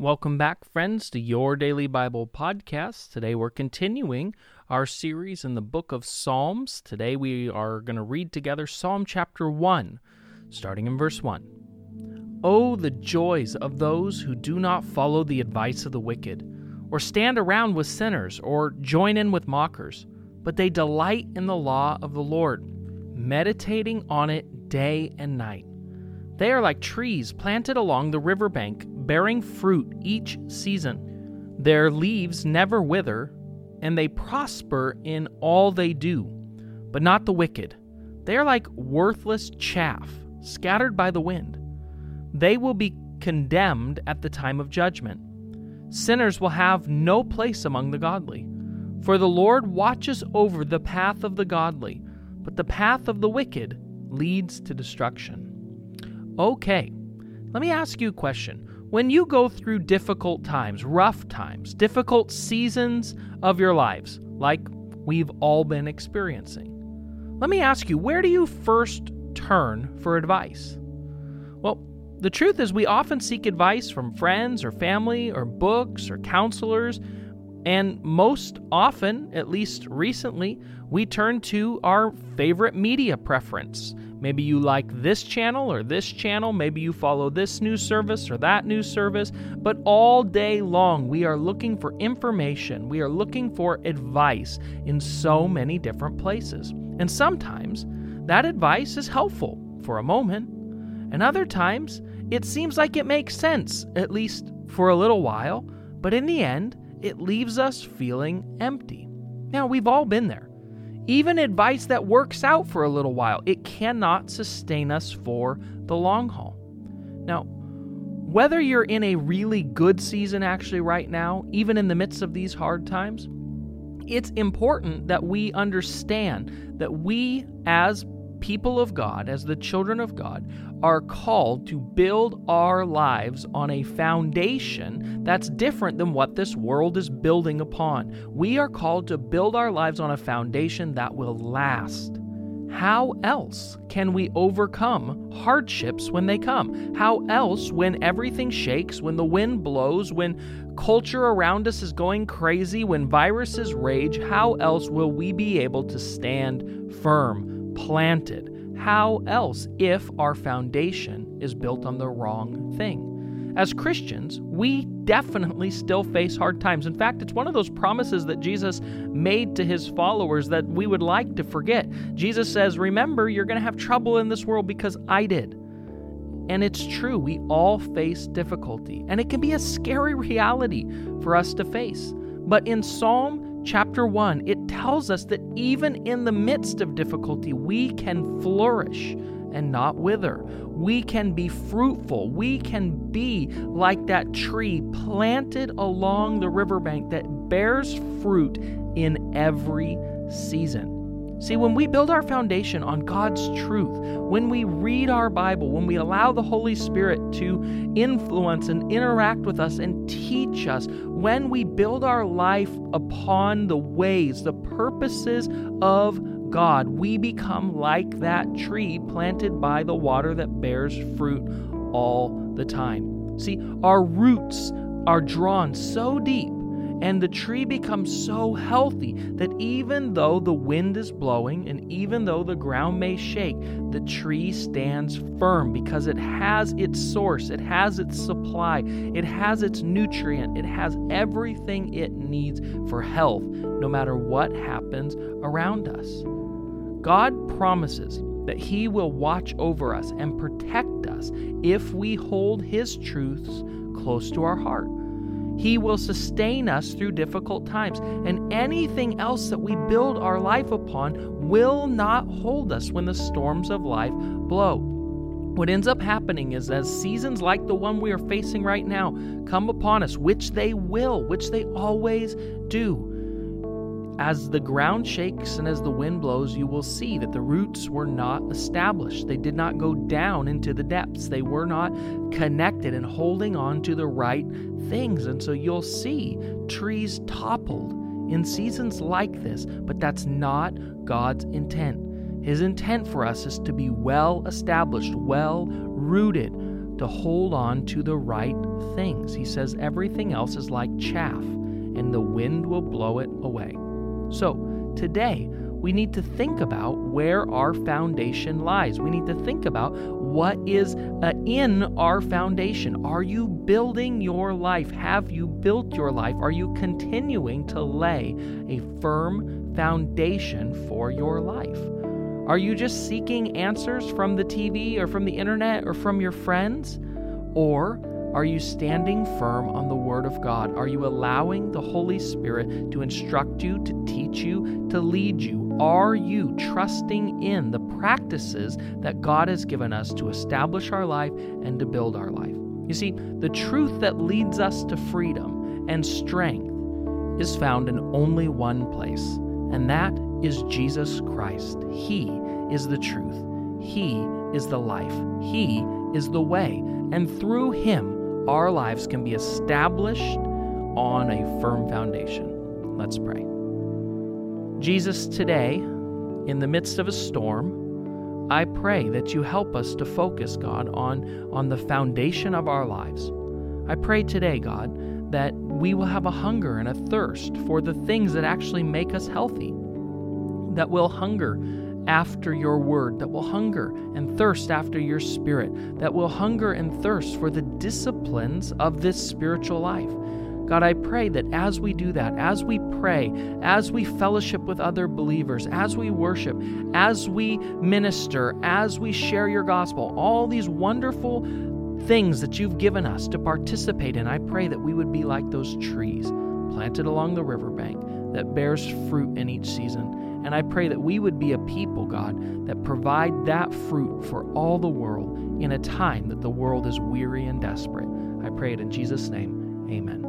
Welcome back, friends, to your daily Bible podcast. Today we're continuing our series in the book of Psalms. Today we are going to read together Psalm chapter 1, starting in verse 1. Oh, the joys of those who do not follow the advice of the wicked, or stand around with sinners, or join in with mockers, but they delight in the law of the Lord, meditating on it day and night. They are like trees planted along the riverbank bearing fruit each season. Their leaves never wither, and they prosper in all they do. But not the wicked. They are like worthless chaff scattered by the wind. They will be condemned at the time of judgment. Sinners will have no place among the godly. For the Lord watches over the path of the godly, but the path of the wicked leads to destruction. Okay, let me ask you a question. When you go through difficult times, rough times, difficult seasons of your lives, like we've all been experiencing, let me ask you, where do you first turn for advice? Well, the truth is, we often seek advice from friends or family or books or counselors, and most often, at least recently, we turn to our favorite media preference Maybe you like this channel or this channel. Maybe you follow this news service or that news service. But all day long, we are looking for information. We are looking for advice in so many different places. And sometimes that advice is helpful for a moment. And other times, it seems like it makes sense, at least for a little while. But in the end, it leaves us feeling empty. Now, we've all been there. Even advice that works out for a little while, it cannot sustain us for the long haul. Now, whether you're in a really good season actually right now, even in the midst of these hard times, it's important that we understand that we as people of God, as the children of God, are called to build our lives on a foundation that's different than what this world is building upon. We are called to build our lives on a foundation that will last. How else can we overcome hardships when they come? How else, when everything shakes, when the wind blows, when culture around us is going crazy, when viruses rage, how else will we be able to stand firm? Planted. How else if our foundation is built on the wrong thing? As Christians, we definitely still face hard times. In fact, it's one of those promises that Jesus made to his followers that we would like to forget. Jesus says, Remember, you're going to have trouble in this world because I did. And it's true, we all face difficulty, and it can be a scary reality for us to face. But in Psalm chapter 1, it tells us that even in the midst of difficulty, we can flourish and not wither. We can be fruitful. We can be like that tree planted along the riverbank that bears fruit in every season. See, when we build our foundation on God's truth, when we read our Bible, when we allow the Holy Spirit to influence and interact with us and teach us, when we build our life upon the ways, the purposes of God, we become like that tree planted by the water that bears fruit all the time. See, our roots are drawn so deep and the tree becomes so healthy that even though the wind is blowing and even though the ground may shake, the tree stands firm because it has its source, it has its supply, it has its nutrient, it has everything it needs for health, no matter what happens around us. God promises that He will watch over us and protect us if we hold His truths close to our heart. He will sustain us through difficult times. And anything else that we build our life upon will not hold us when the storms of life blow. What ends up happening is as seasons like the one we are facing right now come upon us, which they will, which they always do, as the ground shakes and as the wind blows, you will see that the roots were not established. They did not go down into the depths. They were not connected and holding on to the right things. And so you'll see trees toppled in seasons like this, but that's not God's intent. His intent for us is to be well established, well rooted, to hold on to the right things. He says everything else is like chaff, and the wind will blow it away. So, today, we need to think about where our foundation lies. We need to think about what is uh, in our foundation. Are you building your life? Have you built your life? Are you continuing to lay a firm foundation for your life? Are you just seeking answers from the TV or from the internet or from your friends? Or are you standing firm on the Word of God? Are you allowing the Holy Spirit to instruct you, to teach you, to lead you? Are you trusting in the practices that God has given us to establish our life and to build our life? You see, the truth that leads us to freedom and strength is found in only one place, and that is Jesus Christ. He is the truth. He is the life. He is the way. And through Him, our lives can be established on a firm foundation. Let's pray. Jesus, today, in the midst of a storm, I pray that you help us to focus, God, on, on the foundation of our lives. I pray today, God, that we will have a hunger and a thirst for the things that actually make us healthy, that will hunger after your word, that will hunger and thirst after your spirit, that will hunger and thirst for the disciplines of this spiritual life. God, I pray that as we do that, as we pray, as we fellowship with other believers, as we worship, as we minister, as we share your gospel, all these wonderful things that you've given us to participate in, I pray that we would be like those trees planted along the riverbank that bears fruit in each season. And I pray that we would be a people, God, that provide that fruit for all the world in a time that the world is weary and desperate. I pray it in Jesus' name. Amen.